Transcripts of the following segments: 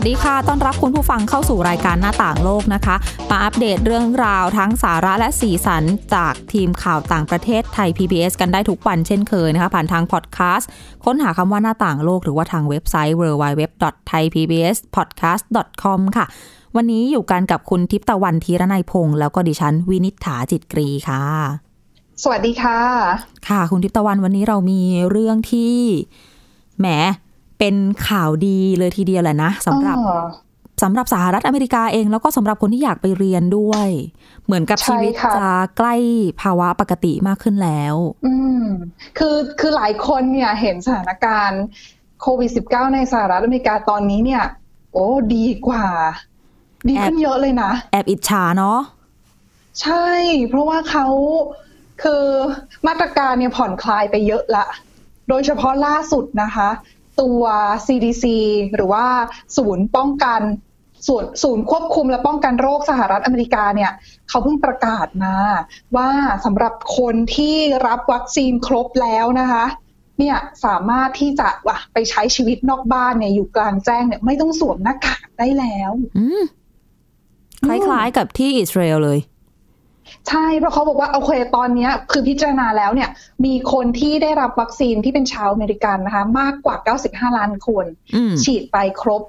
วัสดีค่ะ ต้อนรับคุณผู้ฟังเข้าสู่รายการหน้าต่างโลกนะคะ มาอัปเดตเรื่องราวทั้งสาระและสีสันจากทีมข่าวต่างประเทศไทย PBS กันได้ทุกวันเช่นเคยนะคะ ผ่านทางพอดแคสต์ ค้นหาคำว่าหน้าต่างโลกหรือว่าทางเว็บไซต์ www.thaipbspodcast.com ค่ะ วันนี้อยู่กันกับคุณทิพย์ตะวันธีรนัยพงษ์แล้วก็ดิฉันวินิษฐาจิตกรีค่ะ สวัสดีค่ะ ค่ะ คุณทิพย์ตะวันวันนี้เรามีเรื่องที่แหม เป็นข่าวดีเลยทีเดียวแหละนะสำหรับอ๋อสำหรับสหรัฐอเมริกาเอง แล้วก็สำหรับคนที่อยากไปเรียนด้วย เหมือนกับใช่ชีวิตค่ะจะใกล้ภาวะปกติมากขึ้นแล้ว อืมคือคือหลายคนเนี่ยเห็นสถานการณ์โควิด -19 ในสหรัฐอเมริกาตอนนี้เนี่ย โอ้ดีกว่า ดีขึ้นเยอะเลยนะ แอบอิจฉาเนาะใช่ เพราะว่าเขาคือมาตรการเนี่ยผ่อนคลายไปเยอะละ โดยเฉพาะล่าสุดนะคะ ตัว CDC หรือว่าศูนย์ป้องกันศูนย์ศูนย์ควบคุมและป้องกันโรคสหรัฐอเมริกาเนี่ยเขาเพิ่งประกาศมาว่าสำหรับคนที่รับวัคซีนครบแล้วนะคะเนี่ยสามารถที่จะว่ะไปใช้ชีวิตนอกบ้านเนี่ยอยู่กลางแจ้งเนี่ยไม่ต้องสวมหน้ากากได้แล้วคล้ายๆกับที่อิสราเอลเลย ใช่เพราะเขาบอกว่าโอเคตอนเนี้ยคือพิจารณาแล้วเนี่ยมีคนที่ได้รับวัคซีนที่เป็นชาวอเมริกันนะคะมากกว่า 95 ล้านคนอืมฉีดไปครบ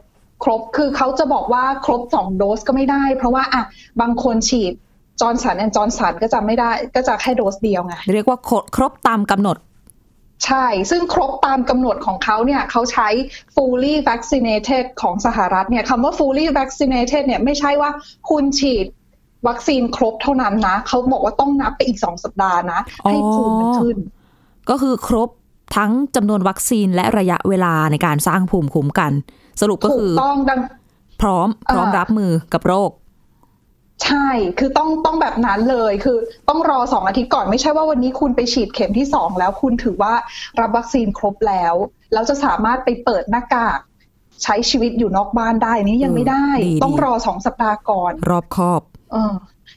ครบคือเขาจะบอกว่าครบ 2 โดสก็ไม่ได้ เพราะว่าอะบางคนฉีด Johnson and Johnson ก็จะไม่ได้ก็จะแค่โดสเดียวไงเรียกว่าครบครบตามกำหนดใช่ ซึ่งครบตามกำหนดของเขาเนี่ยเขาใช้ fully vaccinated ของสหรัฐเนี่ยคำว่า fully vaccinated เนี่ยไม่ใช่ว่าคุณฉีด วัคซีนครบเท่านั้นนะ เขาบอกว่าต้องนับไปอีกสองสัปดาห์นะ ให้ภูมิมันขึ้น ก็คือครบทั้งจำนวนวัคซีนและระยะเวลาในการสร้างภูมิคุ้มกัน สรุปก็ถูคืกอต้องดังพร้อมพร้อมอ่ารัรับมือกับโรค ใช่คือต้องต้องแบบนั้นเลยคือต้องรอสองอาทิตย์ก่อนไม่ใช่ว่าวันนี้คุณไปฉีดเข็มที่สองแล้วคุณถือว่ารับวัคซีนครบแล้วแล้วจะสามารถไปเปิดหน้ากากใช้ชีวิตอยู่นอกบ้านได้นี่ยังไม่ได้เออดีต้องดีรอสองสัปดาห์ก่อน รอบคอบ เออ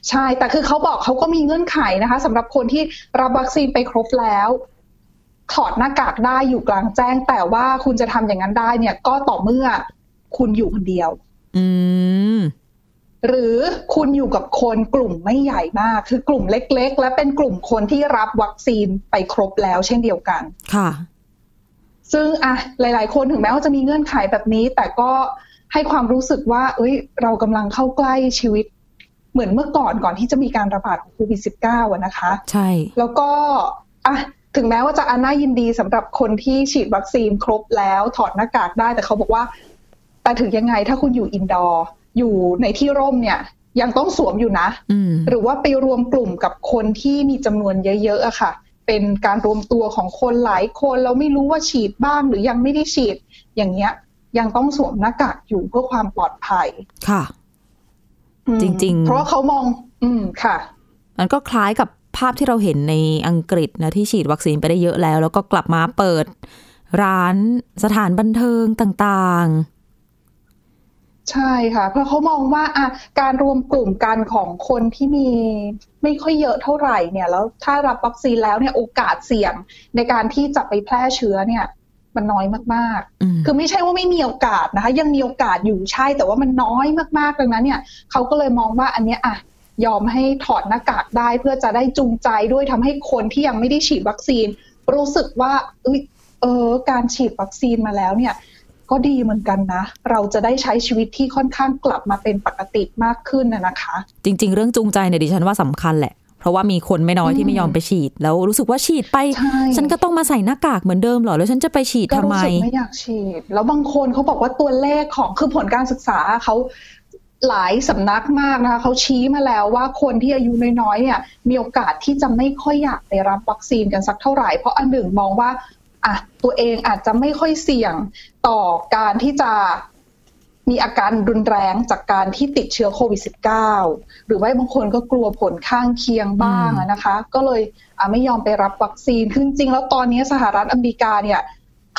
ใช่ แต่คือเขาบอกเขาก็มีเงื่อนไขนะคะสำหรับคนที่รับวัคซีนไปครบแล้ว ถอดหน้ากากได้อยู่กลางแจ้ง แต่ว่าคุณจะทำอย่างนั้นได้เนี่ย ก็ต่อเมื่อคุณอยู่คนเดียว อืมหรือคุณอยู่กับคนกลุ่มไม่ใหญ่มาก คือกลุ่มเล็ก ๆ และเป็นกลุ่มคนที่รับวัคซีนไปครบแล้ว เช่นเดียวกัน ค่ะ ซึ่งอะหลาย ๆ คนถึงแม้ว่าจะมีเงื่อนไขแบบนี้ แต่ก็ให้ความรู้สึกว่า เอ้ย เรากำลังเข้าใกล้ชีวิต เหมือนเมื่อก่อนก่อนที่จะมีการระบาดของโควิด -19 อะนะคะ ใช่ แล้วก็อะถึงแม้ว่าจะอันน่ายินดีสำหรับคนที่ฉีดวัคซีนครบแล้วถอดหน้ากากได้ แต่เขาบอกว่า แต่ถึงยังไงถ้าคุณอยู่ indoor อยู่ในที่ร่มเนี่ย ยังต้องสวมอยู่นะอืมหรือว่าไปรวมกลุ่มกับคนที่มีจำนวนเยอะๆอะค่ะ เป็นการรวมตัวของคนหลายคนเราไม่รู้ว่าฉีดบ้างหรือยังไม่ได้ฉีด อย่างเงี้ยยังต้องสวมหน้ากากอยู่เพื่อความปลอดภัยค่ะอืม จริง ๆ เพราะว่าเขามอง อืมค่ะ มันก็คล้ายกับภาพที่เราเห็นในอังกฤษนะที่ฉีดวัคซีนไปได้เยอะแล้ว แล้วก็กลับมาเปิด ร้านสถานบันเทิงต่างใช่ค่ะ เพราะเขามองว่าอะการรวมกลุ่มกันของคนที่มีไม่ค่อยเยอะเท่าไหร่เนี่ย แล้วถ้ารับวัคซีนแล้วเนี่ยโอกาสเสี่ยงในการที่จะไปแพร่เชื้อเนี่ย มันน้อยมากๆอืมๆคือไม่ใช่ว่าไม่มีโอกาสนะคะ ยังมีโอกาสอยู่ใช่ แต่ว่ามันน้อยมากๆดังนั้นเนี่ยเขาก็เลยมองว่าอันเนี้ยอะยอมให้ถอดหน้ากากได้เพื่อจะได้จูงใจด้วยทำให้คนที่ยังไม่ได้ฉีดวัคซีน รู้สึกว่าเอยเออการฉีดวัคซีนมาแล้วเนี่ย ก็ดีเหมือนกันนะ เราจะได้ใช้ชีวิตที่ค่อนข้างกลับมาเป็นปกติมากขึ้นนะนะคะ จริง ๆ เรื่องจูงใจเนี่ยดิฉันว่าสำคัญแหละ เพราะว่ามีคนไม่น้อยที่ไม่ยอมไปฉีด แล้วรู้สึกว่าฉีดไปใช่ฉันก็ต้องมาใส่หน้ากากเหมือนเดิมเหรอ แล้วฉันจะไปฉีดก็ทำไมรู้สึกไม่อยากฉีด แล้วบางคนเขาบอกว่าตัวเลขของคือผลการศึกษาเขาหลายสำนักมากนะคะเขาชี้มาแล้วว่าคนที่อายุน้อยๆเนี่ยมีโอกาสที่จะไม่ค่อยอยากไปรับวัคซีนกันสักเท่าไหร่ เพราะอันหนึ่งมองว่าอะตัวเองอาจจะไม่ค่อยเสี่ยงต่อการที่จะ มีอาการรุนแรงจากการที่ติดเชื้อโควิด -19 หรือว่าบางคนก็กลัวผลข้างเคียงบ้างอะนะคะ ก็เลยอะไม่ยอมไปรับวัคซีน คือจริงๆแล้วตอนนี้สหรัฐอเมริกาเนี่ย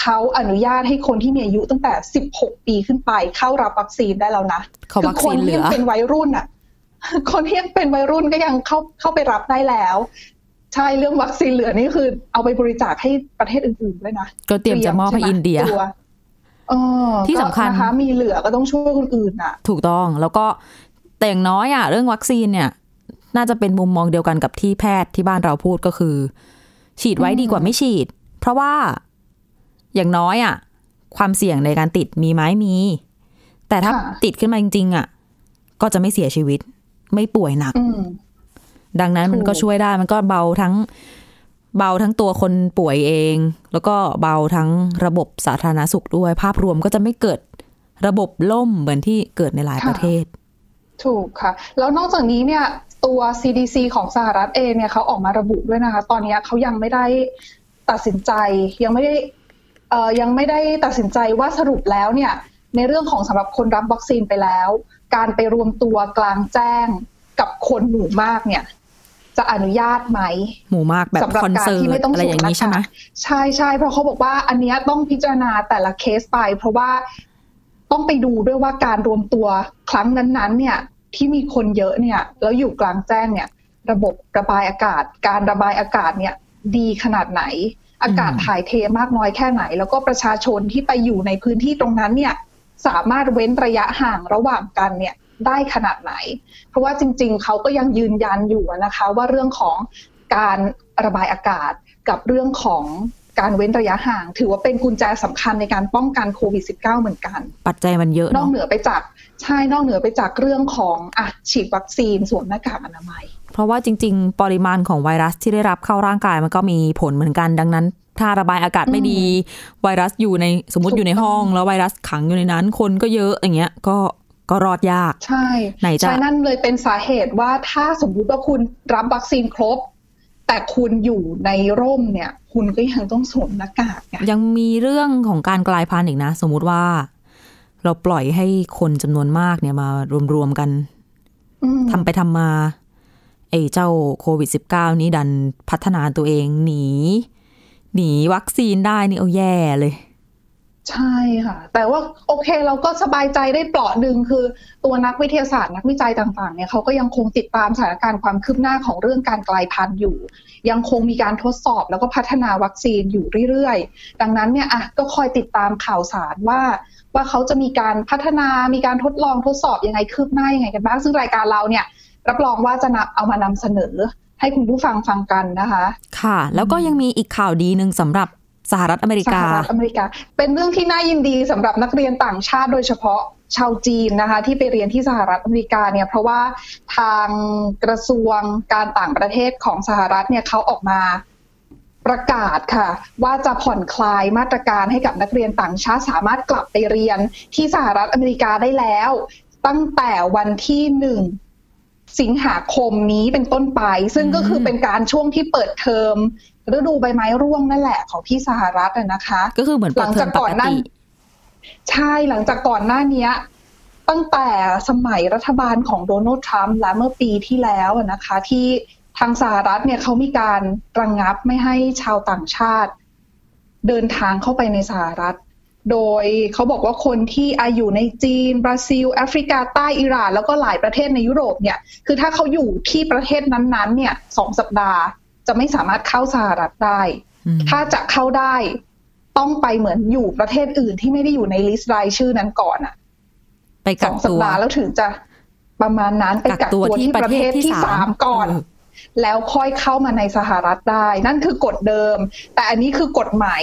เขาอนุญาตให้คนที่มีอายุตั้งแต่ 16 ปีขึ้นไปเข้ารับวัคซีนได้แล้วนะเขาวัคซีนเหลือคนที่ยังเป็นวัยรุ่นอะ คนที่ยังเป็นวัยรุ่นก็ยังเข้าเข้าไปรับได้แล้ว ใช่เรื่องวัคซีนเหลือนี่คือเอาไปบริจาคให้ประเทศอื่นๆด้วยนะก็เตรียมจะมอบให้ใช่ไอินเดียตัวเออ ที่สำคัญก็นะคะมีเหลือก็ต้องช่วยคนอื่นอะ ถูกต้องแล้วก็แต่อย่างน้อยอะเรื่องวัคซีนเนี่ย น่าจะเป็นมุมมองเดียวกันกับที่แพทย์ที่บ้านเราพูดก็คือ ฉีดไว้ดีกว่าไม่ฉีด เพราะว่าอย่างน้อยอะความเสี่ยงในการติดมีไหมมี แต่ถ้าค่ะติดขึ้นมาจริงๆอะก็จะไม่เสียชีวิต ไม่ป่วยหนักอืมดังนั้นมันก็ถูกช่วยได้มันก็เบาทั้ง เบาทั้งตัวคนป่วยเอง แล้วก็เบาทั้งระบบสาธารณสุขด้วย ภาพรวมก็จะไม่เกิดระบบล่มเหมือนที่เกิดในหลายประเทศ ถูกค่ะ แล้วนอกจากนี้เนี่ยตัว CDC ของสหรัฐเองเนี่ยเขาออกมาระบุด้วยนะคะ ตอนนี้เขายังไม่ได้ตัดสินใจ ยังไม่ได้เอ่อยังไม่ได้ตัดสินใจว่าสรุปแล้วเนี่ย ในเรื่องของสำหรับคนรับวัคซีนไปแล้ว การไปรวมตัวกลางแจ้งกับคนหมู่มากเนี่ย จะอนุญาตไหม หมู่มากแบบสำหรับคอนการเสิร์ที่ตไม่ต้องอะไรสอวมย่างหน้านี้ใช่ไหมกากใช่ใช่เพราะเขาบอกว่าอันเนี้ยต้องพิจารณาแต่ละเคสไป เพราะว่าต้องไปดูด้วยว่าการรวมตัวครั้งนั้นๆ เนี่ย ที่มีคนเยอะเนี่ย แล้วอยู่กลางแจ้งเนี่ย ระบบระบายอากาศ การระบายอากาศเนี่ย ดีขนาดไหน อากาศถ่ายเทมากน้อยแค่ไหน แล้วก็ประชาชนที่ไปอยู่ในพื้นที่ตรงนั้นเนี่ย สามารถเว้นระยะห่างระหว่างกันเนี่ย ได้ขนาดไหน เพราะว่าจริง ๆ เขาก็ยังยืนยันอยู่นะคะว่าเรื่องของการระบายอากาศกับเรื่องของการเว้นระยะห่าง ถือว่าเป็นกุญแจสำคัญในการป้องกันโควิด -19 เหมือนกัน ปัจจัยมันเยอะนอกเนาะเหนือไปจากใช่นอกเหนือไปจากเรื่องของอะฉีดวัคซีนสวมหน้ากากอนามัย เพราะว่าจริง ๆ ปริมาณของไวรัสที่ได้รับเข้าร่างกายมันก็มีผลเหมือนกันดังนั้นถ้าระบายอากาศไม่ดี ไวรัสอยู่ในสมมติถูกอยู่ในห้อง แล้วไวรัสขังอยู่ในนั้น คนก็เยอะอย่างเงี้ยก็ ก็รอดยาก ใช่ไหนจะใช่นั่นเลยเป็นสาเหตุว่าถ้าสมมุติว่าคุณรับวัคซีนครบ แต่คุณอยู่ในร่มเนี่ย คุณก็ยังต้องสวมหน้ากากไงยังมีเรื่องของการกลายพันธุ์อีกนะ สมมุติว่า เราปล่อยให้คนจำนวนมากเนี่ยมารวมๆกันอืมทำไปทำมาไอ้เจ้าโควิด -19 นี้ดันพัฒนาตัวเองหนี หนีวัคซีนได้นี่เอาแย่เลย ใช่ค่ะ แต่ว่าโอเคเราก็สบายใจได้เปราะหนึ่งคือ ตัวนักวิทยาศาสตร์นักวิจัยต่างๆเนี่ยเขาก็ยังคงติดตามสถานการณ์ความคืบหน้าของเรื่องการกลายพันธุ์อยู่ ยังคงมีการทดสอบแล้วก็พัฒนาวัคซีนอยู่เรื่อยๆ ดังนั้นเนี่ยอะก็คอยติดตามข่าวสารว่า ว่าเขาจะมีการพัฒนามีการทดลองทดสอบยังไงคืบหน้ายังไงกันบ้างซึ่งรายการเราเนี่ยรับรองว่าจะนำเอามานำเสนอให้คุณผู้ฟังฟังกันนะคะ ค่ะ แล้วก็ยังมีอีกข่าวดีหนึ่งสำหรับ สหรัฐอเมริกาหรัฐอเมริกา เป็นเรื่องที่น่ายินดีสำหรับนักเรียนต่างชาติโดยเฉพาะชาวจีนนะคะที่ไปเรียนที่สหรัฐอเมริกาเนี่ยเพราะว่าทางกระทรวงการต่างประเทศของสหรัฐเนี่ยเขาออกมาประกาศค่ะ ว่าจะผ่อนคลายมาตรการให้กับนักเรียนต่างชาติ สามารถกลับไปเรียนที่สหรัฐอเมริกาได้แล้ว ตั้งแต่วันที่หนึ่งสิงหาคมนี้เป็นต้นไป ซึ่งก็คือเป็นการช่วงที่เปิดเทอม ฤดูใบไม้ร่วงนั่นแหละของที่สหรัฐอะนะคะ ก็คือเหมือนหเปิลัดงเทอจากมปก่อกนหน้าติใช่หลังจากก่อนหน้าเนี้ยตั้งแต่สมัยรัฐบาลของโดนัลด์ทรัมป์และเมื่อปีที่แล้วอะนะคะ ที่ทางสหรัฐเนี่ยเขามีการระงงับไม่ให้ชาวต่างชาติ เดินทางเข้าไปในสหรัฐ โดยเขาบอกว่าคนที่อาอยู่ในจีน บราซิล แอฟริกาใต้อิหร่านแล้วก็หลายประเทศในยุโรปเนี่ย คือถ้าเขาอยู่ที่ประเทศนั้นๆ เนี่ยสองสัปดาห์ จะไม่สามารถเข้าสหรัฐได้อืมถ้าจะเข้าได้ต้องไปเหมือนอยู่ประเทศอื่นที่ไม่ได้อยู่ใน list รายชื่อนั้นก่อนอะไปกักตัวสองสัปดาห์แล้วถึงจะประมาณนั้นไปกักตัวที่ประเทศที่สามก่อนเแล้วค่อยเข้ามาในสหรัฐได้ นั่นคือกฎเดิม แต่อันนี้คือกฎใหม่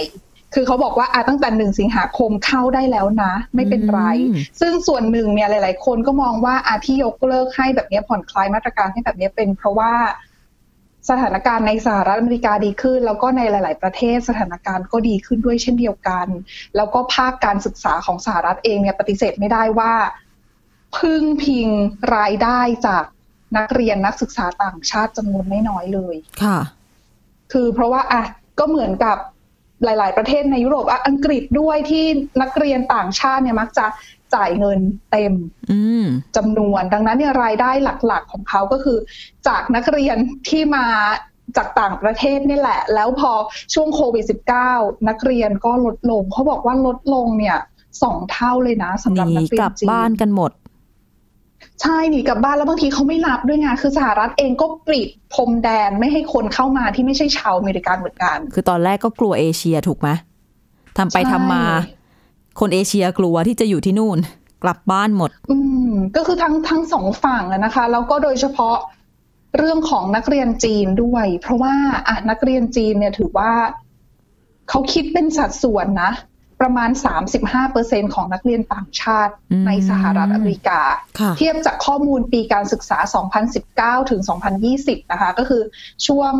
คือเขาบอกว่าอะตั้งแต่หนึ่งสิงหาคมเข้าได้แล้วนะ ไม่เป็นไรอืมซึ่งส่วนหนึ่งเนี่ยหลาย ๆ คนก็มองว่าอาที่ยกเลิกให้แบบนี้ผ่อนคลายมาตรการให้แบบนี้เป็นเพราะว่า สถานการณ์ในสหรัฐอเมริกาดีขึ้น แล้วก็ในหลาย ๆ ประเทศสถานการณ์ก็ดีขึ้นด้วยเช่นเดียวกัน แล้วก็ภาคการศึกษาของสหรัฐเองเนี่ยปฏิเสธไม่ได้ว่า พึ่งพิงรายได้จากนักเรียนนักศึกษาต่างชาติจำนวนไม่น้อยเลย ค่ะ คือเพราะว่าอะก็เหมือนกับหลาย ๆ ประเทศในยุโรปอะอังกฤษด้วยที่นักเรียนต่างชาติเนี่ยมักจะ จ่ายเงินเต็มอืมจำนวน ดังนั้นเนี่ยรายได้หลักๆของเขาก็คือ จากนักเรียนที่มาจากต่างประเทศนี่แหละ แล้วพอช่วงโควิด -19 นักเรียนก็ลดลง เขาบอกว่าลดลงเนี่ยสองเท่าเลยนะสำหรับหนันีกเรียกลันบจีนบ้านกันหมด ใช่หนีกลับบ้านแล้วบางทีเขาไม่รับด้วยไงคือสหรัฐเองก็ปิดพรมแดนไม่ให้คนเข้ามาที่ไม่ใช่ชาวอเมริกันเหมือนกัน คือตอนแรกก็กลัวเอเชียถูกไหมทำไปใช่ทำมา คนเอเชียกลัวที่จะอยู่ที่นู่น กลับบ้านหมด อืมก็คือทั้งทั้งสองฝั่งอะนะคะ แล้วก็โดยเฉพาะเรื่องของนักเรียนจีนด้วย เพราะว่าอะนักเรียนจีนเนี่ยถือว่าเขาคิดเป็นสัดส่วนนะ ประมาณ 35%ของนักเรียนต่างชาติอืมในสหรัฐอเมริกาค่ะเทียบจากข้อมูลปีการศึกษา 2019 ถึง 2020 นะคะ ก็คือช่วง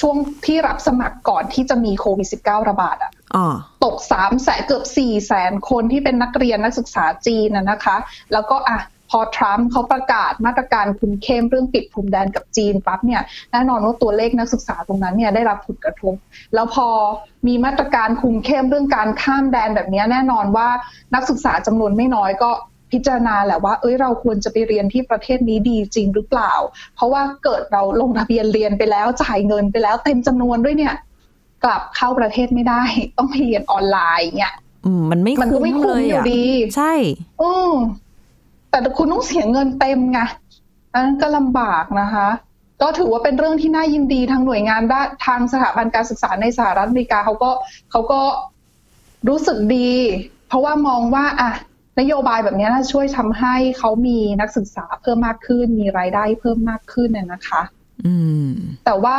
ช่วงที่รับสมัครก่อนที่จะมีโควิด -19 ระบาดอะอ๋อตกสามแสนเกือบสี่แสนคนที่เป็นนักเรียนนักศึกษาจีนนะนะคะ แล้วก็อะพอทรัมป์เขาประกาศมาตรการคุมเข้มเรื่องปิดพรมแดนกับจีนปั๊บเนี่ยแน่นอนว่าตัวเลขนักศึกษาตรงนั้นเนี่ยได้รับผลกระทบ แล้วพอมีมาตรการคุมเข้มเรื่องการข้ามแดนแบบนี้แน่นอนว่านักศึกษาจำนวนไม่น้อยก็ พิจารณาแหละว่า เอ้ยเราควรจะไปเรียนที่ประเทศนี้ดีจริงหรือเปล่า เพราะว่าเกิดเราลงทะเบียนเรียนไปแล้วจ่ายเงินไปแล้วเต็มจำนวนด้วยเนี่ย กลับเข้าประเทศไม่ได้ ต้องไปเรียนออนไลน์เนี่ยอืมมันไม่มันก็คุ้มไม่คุ้เลมยอยู่อะดี ใช่อือแต่คุณต้องเสียเงินเต็มไงอันนั้นก็ลำบากนะคะ ก็ถือว่าเป็นเรื่องที่น่ายินดีทางหน่วยงานด้านทางสถาบันการศึกษาในสหรัฐอเมริกาเขาก็เขาก็รู้สึกดี เพราะว่ามองว่า อะ นโยบายแบบนี้น่าจะช่วยทำให้เขามีนักศึกษาเพิ่มมากขึ้น มีรายได้เพิ่มมากขึ้นน่ะนะคะอืมแต่ว่า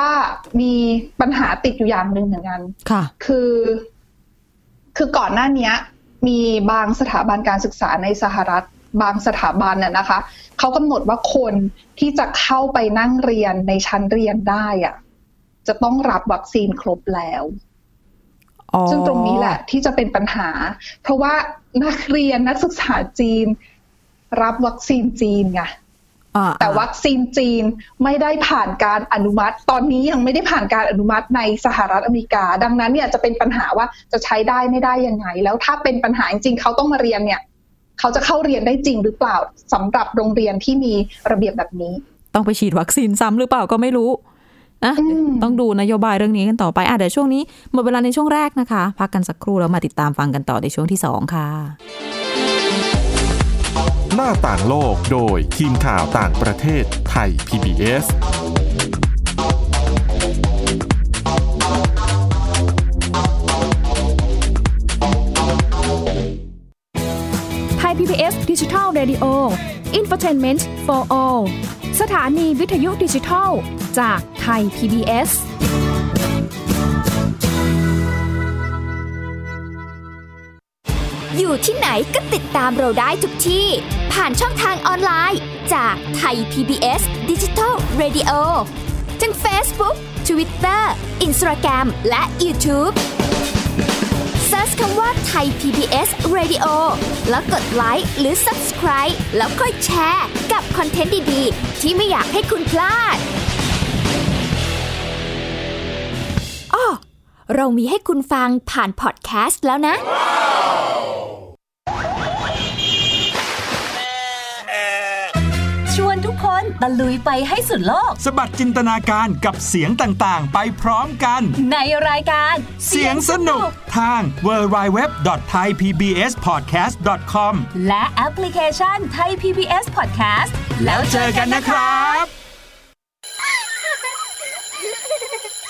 มีปัญหาติดอยู่อย่างหนึ่งเหมือนกันค่ะ คือ คือก่อนหน้าเนี้ยมีบางสถาบันการศึกษาในสหรัฐ บางสถาบันน่ะนะคะเขากำหนดว่าคนที่จะเข้าไปนั่งเรียนในชั้นเรียนได้อะจะต้องรับวัคซีนครบแล้วอ๋อ ซึ่งตรงนี้แหละที่จะเป็นปัญหา เพราะว่านักเรียนนักศึกษาจีน รับวัคซีนจีนไงอ่าแต่วัคซีนจีนไม่ได้ผ่านการอนุมัติ ตอนนี้ยังไม่ได้ผ่านการอนุมัติในสหรัฐอเมริกา ดังนั้นเนี่ยจะเป็นปัญหาว่าจะใช้ได้ไม่ได้ยังไง แล้วถ้าเป็นปัญหาจริงๆเขาต้องมาเรียนเนี่ย เขาจะเข้าเรียนได้จริงหรือเปล่าสำหรับโรงเรียนที่มีระเบียบแบบนี้ ต้องไปฉีดวัคซีนซ้ำหรือเปล่าก็ไม่รู้ นะอืมต้องดูนโยบายเรื่องนี้กันต่อไปอะเดี๋ยวช่วงนี้หมดเวลาในช่วงแรกนะคะ พักกันสักครู่แล้วมาติดตามฟังกันต่อในช่วงที่สองค่ะ หน้าต่างโลกโดยทีมข่าวต่างประเทศไทย PBS ไทย PBS ดิจิทัล Radio Infotainment for All สถานีวิทยุดิจิทัลจากไทย PBS อยู่ที่ไหนก็ติดตามเราได้ทุกที่ ผ่านช่องทางออนไลน์ จากไทย PBS Digital Radio ทั้ง Facebook Twitter Instagram และ YouTube Search คำว่าไทย PBS Radio แล้วกดไลค์หรือ Subscribe แล้วค่อยแชร์ กับคอนเทนต์ดี ๆ ที่ไม่อยากให้คุณพลาด เรามีให้คุณฟังผ่านพอดแคสต์แล้วนะ ชวนทุกคนตะลุยไปให้สุดโลก สบัดจินตนาการกับเสียงต่างๆ ไปพร้อมกัน ในรายการเสียงสนุกทาง www.thaipbspodcast.com และแอปพลิเคชันไทย PBS Podcast แล้วเจอกันนะครับ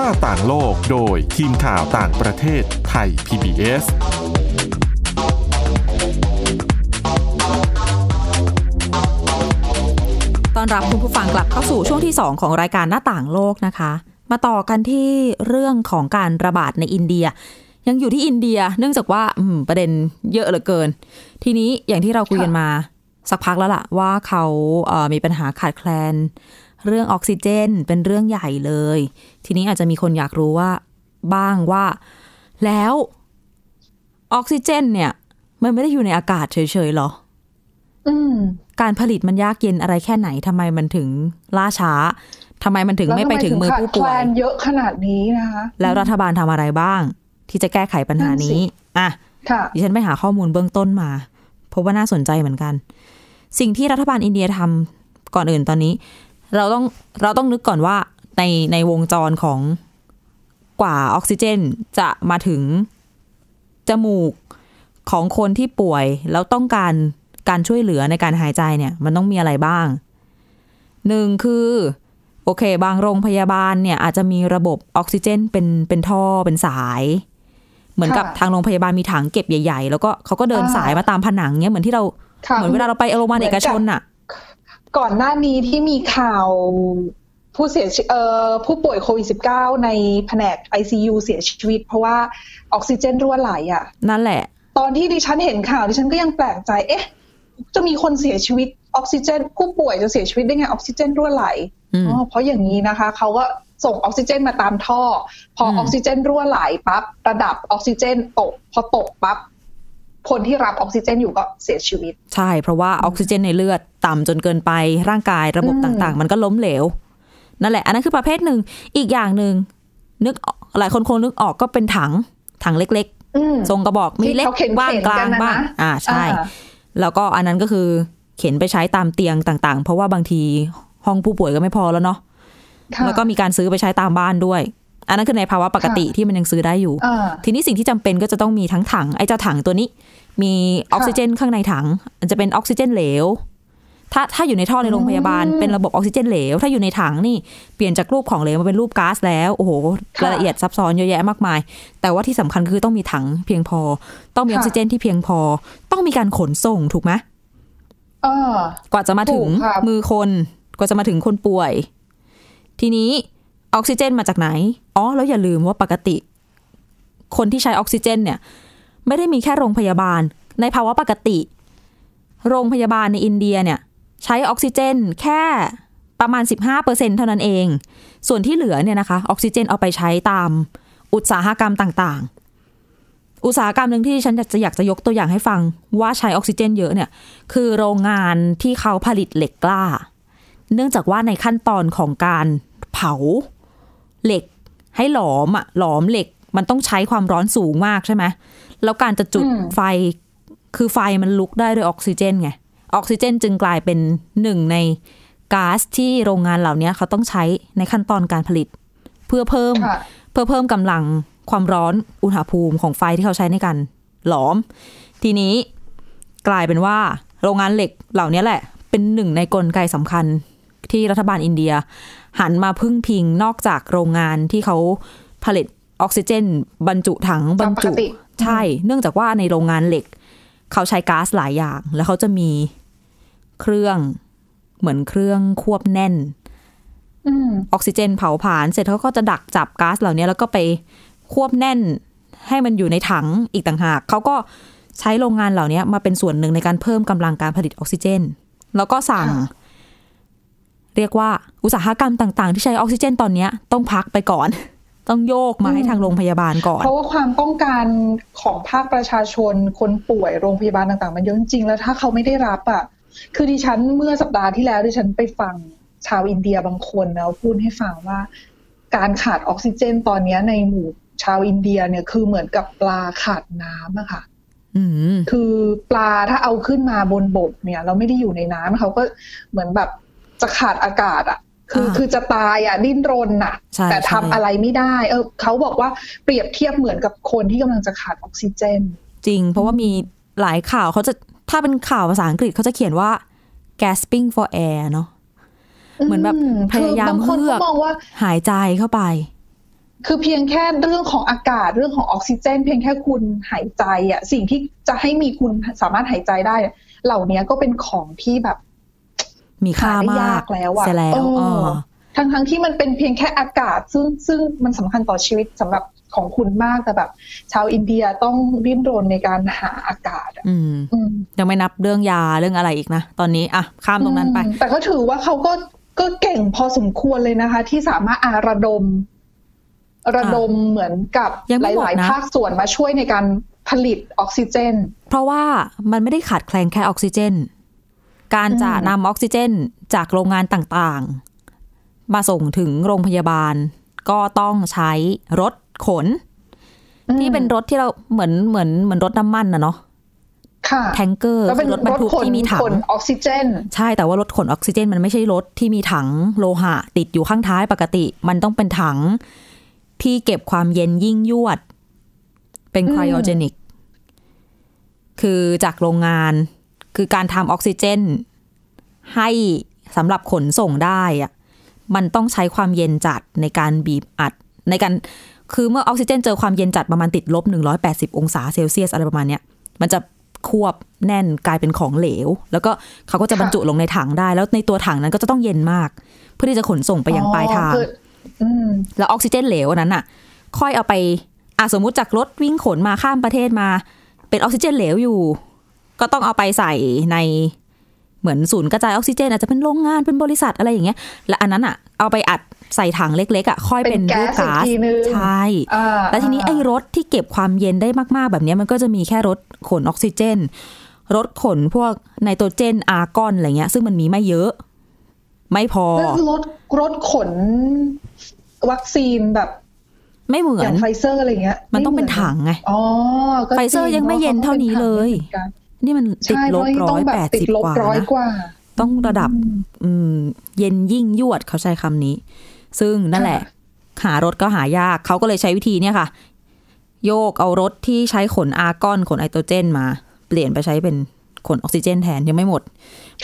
หน้าต่างโลกโดยทีมข่าวต่างประเทศไทย PBS ตอนรับคุณผู้ฟังกลับเข้าสู่ช่วงที่ 2 ของรายการหน้าต่างโลกนะคะ มาต่อกันที่เรื่องของการระบาดในอินเดีย ยังอยู่ที่อินเดียเนื่องจากว่าประเด็นเยอะเหลือเกิน ทีนี้อย่างที่เราคุยกันมาสักพักแล้วล่ะว่าเขาเมีปัญหาขาดแคลน เรื่องออกซิเจนเป็นเรื่องใหญ่เลย ทีนี้อาจจะมีคนอยากรู้ว่าบ้างว่า แล้วออกซิเจน เนี่ย มันไม่ได้อยู่ในอากาศเฉยๆหรออืมการผลิตมันยากเย็นอะไรแค่ไหนทำไมมันถึงล่าช้าทำไมมันถึงไม่ไปถึงมือผู้ป่วยแคลนเยอะขนาดนี้นะคะ แล้วรัฐบาลทำอะไรบ้าง ที่จะแก้ไขปัญหานี้อะค่ะดิฉันไปหาข้อมูลเบื้องต้นมาเพราะว่าน่าสนใจเหมือนกัน สิ่งที่รัฐบาลอินเดียทำก่อนอื่นตอนนี้ เราต้องเราต้องนึกก่อนว่าในในวงจรของกว่าออกซิเจนจะมาถึงจมูกของคนที่ป่วย แล้วต้องการการช่วยเหลือในการหายใจเนี่ย มันต้องมีอะไรบ้างหนึ่งคือโอเค บางโรงพยาบาลเนี่ยอาจจะมีระบบออกซิเจนเป็นเป็นท่อเป็นสาย เหมือนกับค่ะทางโรงพยาบาลมีถังเก็บใหญ่ ๆ แล้วก็เขาก็เดินอ่าสายมาตามผนังเนี่ยเหมือนที่เราค่ะเหมือนเวลาเราไปโรงพยาบาลเอกชนน่ะ ก่อนหน้านี้ที่มีข่าวผู้เสียชีเอ่อผู้ป่วยโควิด -19 ในแผนก ICU เสียชีวิต เพราะว่าออกซิเจนรั่วไหลอะ นั่นแหละ ตอนที่ดิฉันเห็นข่าวดิฉันก็ยังแปลกใจ เอ๊ะ จะมีคนเสียชีวิตออกซิเจน ผู้ป่วยจะเสียชีวิตได้ไงออกซิเจนรั่วไหลอืมอ๋อเพราะอย่างนี้นะคะเขาก็ส่งออกซิเจนมาตามท่อ พออมอกซิเจนรั่วไหลปั๊บระดับออกซิเจนตก พอตกปั๊บ คนที่รับออกซิเจนอยู่ก็เสียชีวิต ใช่ เพราะว่าออกซิเจนในเลือดต่ำจนเกินไปร่างกายระบบอืมต่างๆ มันก็ล้มเหลว นั่นแหละ อันนั้นคือประเภทหนึ่งอีกอย่างหนึ่งนึกออกหลายคนคงนึกออกก็เป็นถังถังเล็กอืมๆทรงกระบอกมีที่เล็กเขาเข็นๆบ้างกลางกันนะบ้างนะอ่าใช่อ่าแล้วก็อันนั้นก็คือเข็นไปใช้ตามเตียงต่าง ๆ เพราะว่าบางทีห้องผู้ป่วยก็ไม่พอแล้วเนาะค่ะแล้วก็มีการซื้อไปใช้ตามบ้านด้วย อันนั้นคือในภาวะปกติค่ะที่มันยังซื้อได้อยู่อ่าทีนี้สิ่งที่จำเป็นก็จะต้องมีทั้งถังไอ้เจ้าถังตัวนี้ มีออกซิเจนข้างในถังมันจะเป็นออกซิเจนเหลว ถ้าถ้าอยู่ในท่อในโรงพยาบาลอืมเป็นระบบออกซิเจนเหลว ถ้าอยู่ในถังนี่เปลี่ยนจากรูปของเหลวมาเป็นรูปก๊าซแล้วโอ้โหค่ะรายละเอียดซับซ้อนเยอะแยะมากมาย แต่ว่าที่สำคัญคือต้องมีถังเพียงพอ ต้องมีอค่ะอกซิเจนที่เพียงพอ ต้องมีการขนส่งถูกไหมอ่ากว่าจะมาถึงถูกครับมือคนกว่าจะมาถึงคนป่วย ทีนี้ ออกซิเจนมาจากไหน อ๋อ แล้วอย่าลืมว่าปกติ คนที่ใช้ออกซิเจนเนี่ย ไม่ได้มีแค่โรงพยาบาล ในภาวะปกติ โรงพยาบาลในอินเดียเนี่ย ใช้ออกซิเจนแค่ประมาณ 15%เท่านั้นเอง ส่วนที่เหลือเนี่ยนะคะ ออกซิเจนเอาไปใช้ตามอุตสาหกรรมต่างๆ อุตสาหกรรมหนึ่งที่ฉันจะอยากจะยกตัวอย่างให้ฟัง ว่าใช้ออกซิเจนเยอะเนี่ย คือโรงงานที่เขาผลิตเหล็กกล้า เนื่องจากว่าในขั้นตอนของการเผา เหล็กให้หลอมอะหลอมเหล็กมันต้องใช้ความร้อนสูงมากใช่ไหมแล้วการจะจุดอืมไฟคือไฟมันลุกได้ด้วยออกซิเจนไงออกซิเจนจึงกลายเป็นหนึ่งในก๊าซที่โรงงานเหล่านี้เขาต้องใช้ในขั้นตอนการผลิต เพื่อเพิ่มค่ะเพื่อเพิ่มกำลังความร้อนอุณหภูมิของไฟที่เขาใช้ในการหลอม ทีนี้กลายเป็นว่า โรงงานเหล็กเหล่านี้แหละ เป็นหนึ่งในกลไกสำคัญที่รัฐบาลอินเดีย หันมาพึ่งพิงนอกจากโรงงานที่เขาผลิตออกซิเจน บรรจุถังบรรจุตามปกติใช่ เนื่องจากว่าในโรงงานเหล็ก เขาใช้ก๊าซหลายอย่าง แล้วเขาจะมีเครื่องเหมือนเครื่องควบแน่นอืมออกซิเจนเผาผลาญเสร็จเขาก็จะดักจับก๊าซเหล่านี้แล้วก็ไปควบแน่นให้มันอยู่ในถังอีกต่างหาก เขาก็ใช้โรงงานเหล่านี้มาเป็นส่วนหนึ่งในการเพิ่มกำลังการผลิตออกซิเจน แล้วก็สั่งค่ะ เรียกว่าอุตสาหกรรมต่างๆ ที่ใช้ออกซิเจนตอนเนี้ยต้องพักไปก่อน ต้องโยกมาให้ทางโรงพยาบาลก่อน เพราะว่าความต้องการของภาคประชาชนคนป่วยโรงพยาบาลต่างๆ มันเยอะจริงๆแล้วถ้าเขาไม่ได้รับอะคือดิฉันเมื่อสัปดาห์ที่แล้วดิฉันไปฟังชาวอินเดียบางคนนะพูดให้ฟังว่าการขาดออกซิเจนตอนเนี้ยในหมู่ชาวอินเดียเนี่ยคือเหมือนกับปลาขาดน้ำอะค่ะอืมคือปลาถ้าเอาขึ้นมาบนบกเนี่ย เราไม่ได้อยู่ในน้ำเขาก็เหมือนแบบ จะขาดอากาศอะคืออ่าคือจะตายอะดิ้นรนอะใช่แต่ทำใช่อะไรไม่ได้ เออเขาบอกว่าเปรียบเทียบเหมือนกับคนที่กำลังจะขาดออกซิเจน จริง เพราะว่ามีหลายข่าวเขาจะถ้าเป็นข่าวภาษาอังกฤษเขาจะเขียนว่า gasping for air เนาะเหมือนแบบพยายามคือบางคนเฮือกก็มองว่าหายใจเข้าไป คือเพียงแค่เรื่องของอากาศเรื่องของออกซิเจน เพียงแค่คุณหายใจอะสิ่งที่จะให้มีคุณสามารถหายใจได้ เหล่านี้ก็เป็นของที่แบบ มีค่ามากแล้วอะเสียแล้วเออเออทั้งทั้งที่มันเป็นเพียงแค่อากาศ ซึ่งซึ่งมันสำคัญต่อชีวิตสำหรับของคุณมากแต่แบบ ชาวอินเดียต้องดิ้นรนในการหาอากาศอะอืมอืมยังไม่นับเรื่องยาเรื่องอะไรอีกนะ ตอนนี้อะข้ามตรงนั้นไปอืมแต่ก็ถือว่าเขาก็ก็เก่งพอสมควรเลยนะคะ ที่สามารถอาระดม ระดมเหมือนกับยังหไม่หมดลายนะๆภาคส่วนมาช่วยในการผลิตออกซิเจน เพราะว่ามันไม่ได้ขาดแคลนแค่ออกซิเจน การจะอืมนำออกซิเจนจากโรงงานต่างๆ มาส่งถึงโรงพยาบาล ก็ต้องใช้รถขน ที่เป็นรถที่เราเหมือนเหมือนเหมือนรถน้ำมันนะเนาะค่ะแทงเกอร์แล้วเป็นคือรถบรรทุกขนที่มีถังขนออกซิเจน ใช่แต่ว่ารถขนออกซิเจน มันไม่ใช่รถที่มีถังโลหะ ติดอยู่ข้างท้ายปกติ มันต้องเป็นถังที่เก็บความเย็นยิ่งยวด เป็นอืมคร y o เจนิก คือจากโรงงาน คือการทำออกซิเจน ให้สำหรับขนส่งได้อะมันต้องใช้ความเย็นจัดในการบีบอัด ในการคือเมื่อออกซิเจนเจอความเย็นจัดประมาณติดลบ 180 องศาเซลเซียสอะไรประมาณเนี้ยมันจะควบแน่นกลายเป็นของเหลว แล้วก็เขาก็จะบรรจุลงในถังได้ แล้วในตัวถังนั้นก็จะต้องเย็นมาก เพื่อที่จะขนส่งไปยังปลายทางอ๋อคืออืมแล้วออกซิเจนเหลวอันนั้นอะ ค่อยเอาไปอะสมมุติจากรถวิ่งขนมาข้ามประเทศมา เป็นออกซิเจนเหลวอยู่ ก็ต้องเอาไปใส่ในเหมือนศูนย์กระจายออกซิเจนอาจจะเป็นโรงงานเป็นบริษัทอะไรอย่างเงี้ย และอันนั้นอะ เอาไปอัดใส่ถังเล็กๆอะค่อยเป็นเป็นรูปแก๊ก๊าสซอีกทีนึงใช่อ่าแล้วทีนี้ไอ้รถที่เก็บความเย็นได้มาก ๆ แบบเนี้ยมันก็จะมีแค่รถขนออกซิเจน รถขนพวกไนโตรเจนอาร์กอนอะไรเงี้ย ซึ่งมันมีไม่เยอะ ไม่พอแล้วรถรถขนวัคซีนแบบ ไม่เหมืออย่านงไฟเซอร์อะไรเงี้ย มันต้องเป็นไหถังไงอ๋อก็ไฟเซอร์จยังไม่เย็นเท่านี้เลยพราะขาก็ป็ นถังหมือนกันนี่มันติดใช่ลบเพราะร้อยต้งแปดติสิบลบกว่าร้อยนะกว่า ต้องระดับ อืม เย็นยิ่งยวดเขาใช้คำนี้ ซึ่งนั่นแหละ หารถก็หายาก เขาก็เลยใช้วิธีเนี่ยค่ะ โยกเอารถที่ใช้ขนอาร์กอนขนไอโตรเจนมา เปลี่ยนไปใช้เป็นขนออกซิเจนแทนยังไม่หมด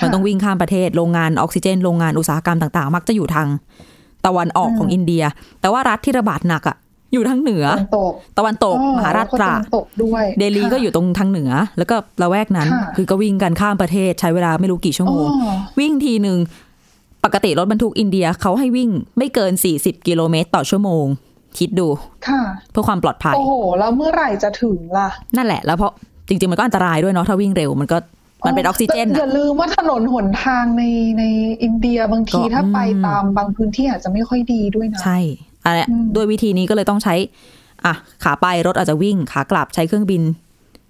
มันต้องวิ่งข้ามประเทศโรงงานออกซิเจน โรงงานอุตสาหกรรมต่าง ๆ มักจะอยู่ทาง ตะวันออกของอินเดีย แต่ว่ารัฐที่ระบาดหนักอะ อยู่ทางเหนือ ตะวันตกตะวันตกอ๋อมหาราชตราแล้วก็ตะวันตกด้วยเดลีค่ะก็อยู่ตรงทางเหนือ แล้วก็ละแวกนั้นค่ะคือก็วิ่งกันข้ามประเทศใช้เวลาไม่รู้กี่ชั่วโมงอ๋อวิ่งทีหนึ่งปกติรถบรรทุกอินเดียเขาให้วิ่งไม่เกิน 40 กิโลเมตรต่อชั่วโมง คิดดูค่ะ เพื่อความปลอดภัย โอ้โห แล้วเมื่อไหร่จะถึงล่ะ นั่นแหละ แล้วเพราะจริง ๆ มันก็อันตรายด้วยเนาะถ้าวิ่งเร็วมันก็มันเป็นออกซิเจนแต่ออะย่าลืมว่าถนนหนทางในในอินเดียบางทีก็ถ้าไปอืมตามบางพื้นที่อาจจะไม่ค่อยดีด้วยนะ ใช่ อะไรอืมด้วยวิธีนี้ก็เลยต้องใช้ อะ ขาไปรถอาจจะวิ่ง ขากลับใช้เครื่องบิน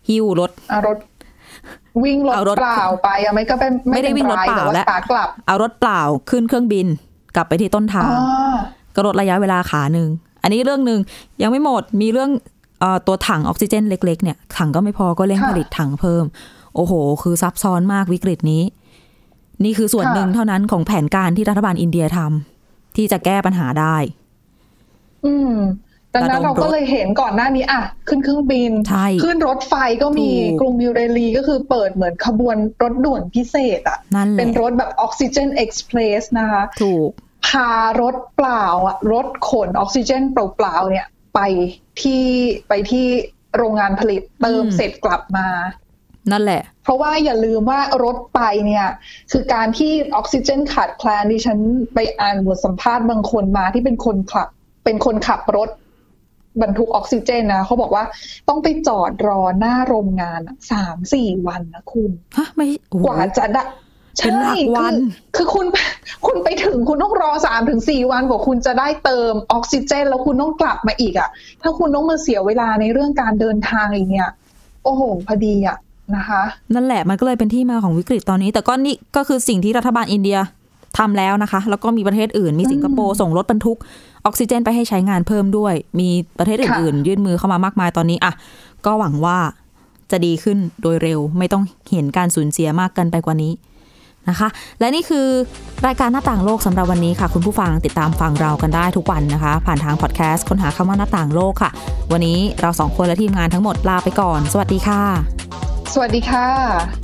หิ้วรถอะรถวิ่งรถเอารถเปล่าไปอะไม่ก็เป็นไม่ได้เป็นวิ่งรถไรเปล่าแต่ว่าแล้วขากลับ เอารถเปล่าขึ้นเครื่องบิน กลับไปที่ต้นทางอ๋อก็ลดระยะเวลาขาหนึ่งอันนี้เรื่องหนึ่งยังไม่หมดมีเรื่องเออตัวถังออกซิเจนเล็ก ๆ เนี่ย ถังก็ไม่พอก็เร่งค่ะผลิตถังเพิ่ม โอ้โห คือซับซ้อนมากวิกฤตนี้ นี่คือส่วนค่ะหนึ่งเท่านั้นของแผนการที่รัฐบาลอินเดียทำที่จะแก้ปัญหาได้ อืมดังนั้นระดมเราก็รถเลยเห็นก่อนหน้านี้อะขึ้นเครื่องบินใช่ขึ้นรถไฟก็มีถูกกรุงนิวเดลีก็คือเปิดเหมือนขบวนรถด่วนพิเศษอะนั่นแหเป็นละรถแบบออกซิเจนเอ็กซ์เพรสนะคะถูกพารถเปล่าอะรถขนออกซิเจนเปล่าๆเนี่ยไปที่ไปที่โรงงานผลิตเติมอืมเสร็จกลับมา นั่นแหละ เพราะว่าอย่าลืมว่ารถไปเนี่ย คือการที่ออกซิเจนขาดแคลนดิฉันไปอ่านบทสัมภาษณ์บางคนมาที่เป็นคนขับ เป็นคนขับรถบรรทุกออกซิเจนนะเขาบอกว่าต้องไปจอดรอหน้าโรงงานอะสามสี่วันนะคุณฮะไม่โอ้โหกว่าจะได้เป็นหลักวันคือคือคุณคุณไปถึงคุณต้องรอสามถึงสี่วันกว่าคุณจะได้เติมออกซิเจน แล้วคุณต้องกลับมาอีกอะ ถ้าคุณต้องมาเสียเวลาในเรื่องการเดินทางอีกเนี่ย โอ้โหพอดีอะนะคะ นั่นแหละมันก็เลยเป็นที่มาของวิกฤตตอนนี้ แต่ก็นี่ก็คือสิ่งที่รัฐบาลอินเดีย ทำแล้วนะคะ แล้วก็มีประเทศอื่น มีสิงคโปร์ส่งรถบรรทุกออกซิเจนไปให้ใช้งานเพิ่มด้วย มีประเทศอื่นๆ ยื่นมือเข้ามามากมายตอนนี้อะก็หวังว่าจะดีขึ้นโดยเร็ว ไม่ต้องเห็นการสูญเสียมากเกินไปกว่านี้นะคะ และนี่คือรายการหน้าต่างโลกสำหรับวันนี้ค่ะ คุณผู้ฟังติดตามฟังเรากันได้ทุกวันนะคะ ผ่านทางพอดแคสต์ค้นหาคำว่าหน้าต่างโลกค่ะ วันนี้เราสองคนและทีมงานทั้งหมดลาไปก่อน สวัสดีค่ะ สวัสดีค่ะ